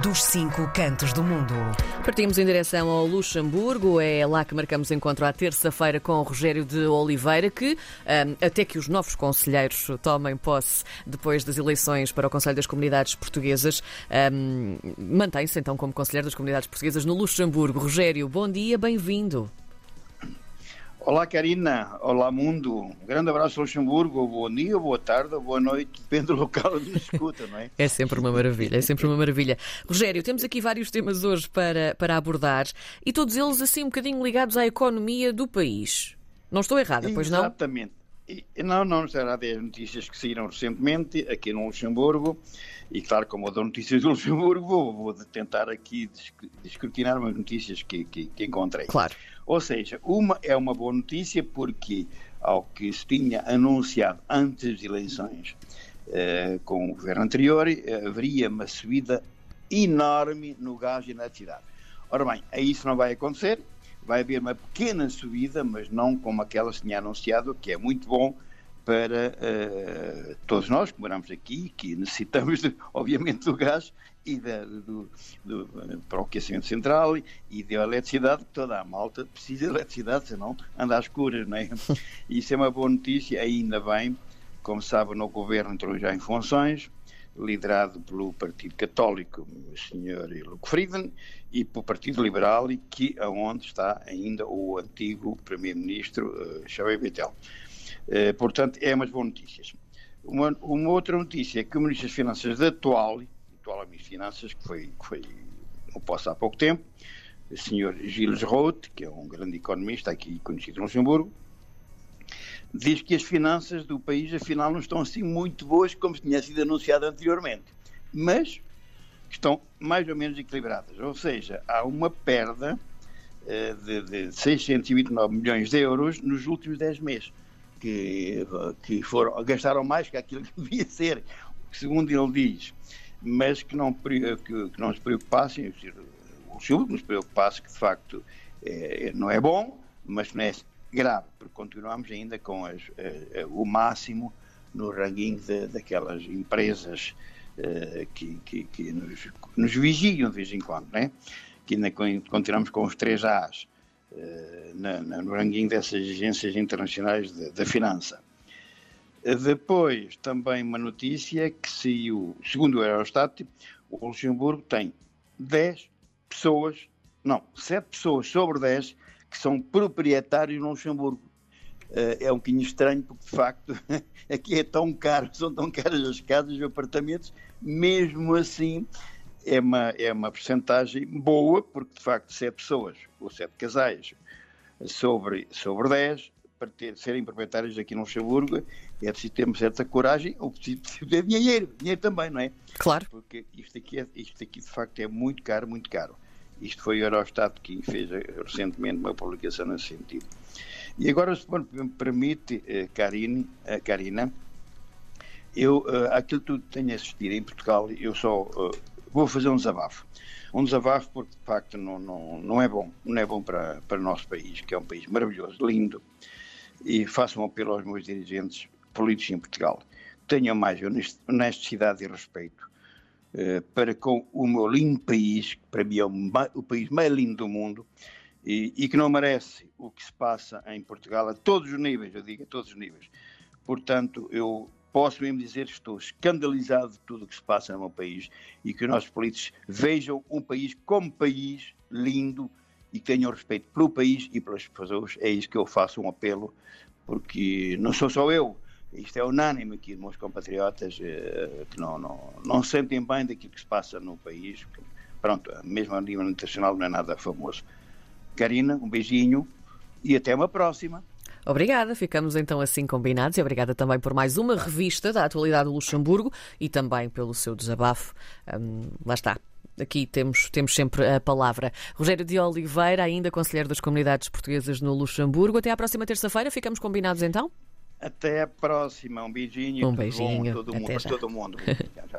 dos cinco cantos do mundo. Partimos em direção ao Luxemburgo. É lá que marcamos encontro à terça-feira com o Rogério de Oliveira, que um, até que os novos conselheiros tomem posse depois das eleições para o Conselho das Comunidades Portuguesas, um, mantém-se então como conselheiro das Comunidades Portuguesas no Luxemburgo. Rogério, bom dia, bem-vindo. Olá, Karina. Olá, mundo. Um grande abraço, Luxemburgo. Bom dia, boa tarde, boa noite, depende do local onde nos escuta, não é? É sempre uma maravilha, é sempre uma maravilha. Rogério, temos aqui vários temas hoje para, para abordar e todos eles assim um bocadinho ligados à economia do país. Não estou errada, pois não? Exatamente. Não, não está errado. É as notícias que saíram recentemente aqui no Luxemburgo. E claro, como eu dou notícias do Luxemburgo, vou, vou tentar aqui descrutinar umas notícias que, que, que encontrei. Claro. Ou seja, uma é uma boa notícia porque, ao que se tinha anunciado antes das eleições eh, com o governo anterior, eh, haveria uma subida enorme no gás e na eletricidade. Ora bem, isso não vai acontecer, vai haver uma pequena subida, mas não como aquela se tinha anunciado, que é muito bom para uh, todos nós que moramos aqui, que necessitamos, de, obviamente, do gás e da, do, do, para o aquecimento central e da eletricidade, toda a malta precisa de eletricidade, senão anda às escuras, não é? Isso é uma boa notícia, ainda bem, como sabe, no governo entrou já em funções, liderado pelo Partido Católico, o Sr. Luke Frieden, e pelo Partido Liberal, e que aonde está ainda o antigo Primeiro-Ministro uh, Xavier Bettel. Uh, portanto, é umas boas notícias. Uma, uma, outra notícia é que o Ministro das Finanças atual, atual Ministro das Finanças, que foi, que foi não posso há pouco tempo, o Sr. Gilles Roth, que é um grande economista aqui conhecido no Luxemburgo, diz que as finanças do país, afinal, não estão assim muito boas como tinha sido anunciado anteriormente, mas estão mais ou menos equilibradas. Ou seja, há uma perda uh, de, de 629 milhões de euros nos últimos 10 meses, que, que foram, gastaram mais que aquilo que devia ser, segundo ele diz, mas que não, que, que não se preocupassem, o Luxemburgo nos preocupasse que de facto é, não é bom, mas não é grave, porque continuamos ainda com as, uh, o máximo no ranking de, daquelas empresas uh, que, que, que nos, nos, vigiam de vez em quando, né? que ainda continuamos com os três A's na, na, no ranking dessas agências internacionais da finança. Depois, também uma notícia que segundo o Eurostat, o Luxemburgo tem 10 pessoas, não, 7 pessoas sobre 10 que são proprietários no Luxemburgo. Uh, é um bocadinho estranho porque, de facto, aqui é tão caro, são tão caras as casas e os apartamentos, mesmo assim é uma, é uma porcentagem boa, porque, de facto, sete pessoas, ou sete casais, sobre, sobre dez, para ter, serem proprietários aqui no Luxemburgo, é preciso ter uma certa coragem, ou preciso ter dinheiro, dinheiro também, não é? Claro. Porque isto aqui, é, isto aqui, de facto, é muito caro, muito caro. Isto foi o Eurostat que fez recentemente uma publicação nesse sentido. E agora, se me permite, eh, Karine, eh, Karina, eu, eh, aquilo que tu tenho assistido em Portugal, eu só vou fazer um desabafo. Um desabafo porque, de facto, não, não, não é bom. Não é bom para, para o nosso país, que é um país maravilhoso, lindo. E faço um apelo aos meus dirigentes políticos em Portugal. Tenham mais honestidade e respeito eh, para com o meu lindo país, que para mim é o, o país mais lindo do mundo, e, e, que não merece o que se passa em Portugal a todos os níveis, eu digo, a todos os níveis. Portanto, eu posso mesmo dizer que estou escandalizado de tudo o que se passa no meu país e que os nossos políticos vejam um país como país lindo e que tenham respeito pelo país e pelas pessoas. É isso que eu faço um apelo, porque não sou só eu, isto é unânime aqui, meus compatriotas, eh, que não, não, não sentem bem daquilo que se passa no país. Pronto, mesmo a nível internacional não é nada famoso. Karina, um beijinho e até uma próxima. Obrigada, ficamos então assim combinados e obrigada também por mais uma revista da atualidade do Luxemburgo e também pelo seu desabafo. Hum, lá está. Aqui temos, temos sempre a palavra. Rogério de Oliveira, ainda Conselheiro das Comunidades Portuguesas no Luxemburgo. Até à próxima terça-feira, ficamos combinados então? Até a próxima. Um beijinho. Um beijinho. Todo Até mundo, já. todo mundo.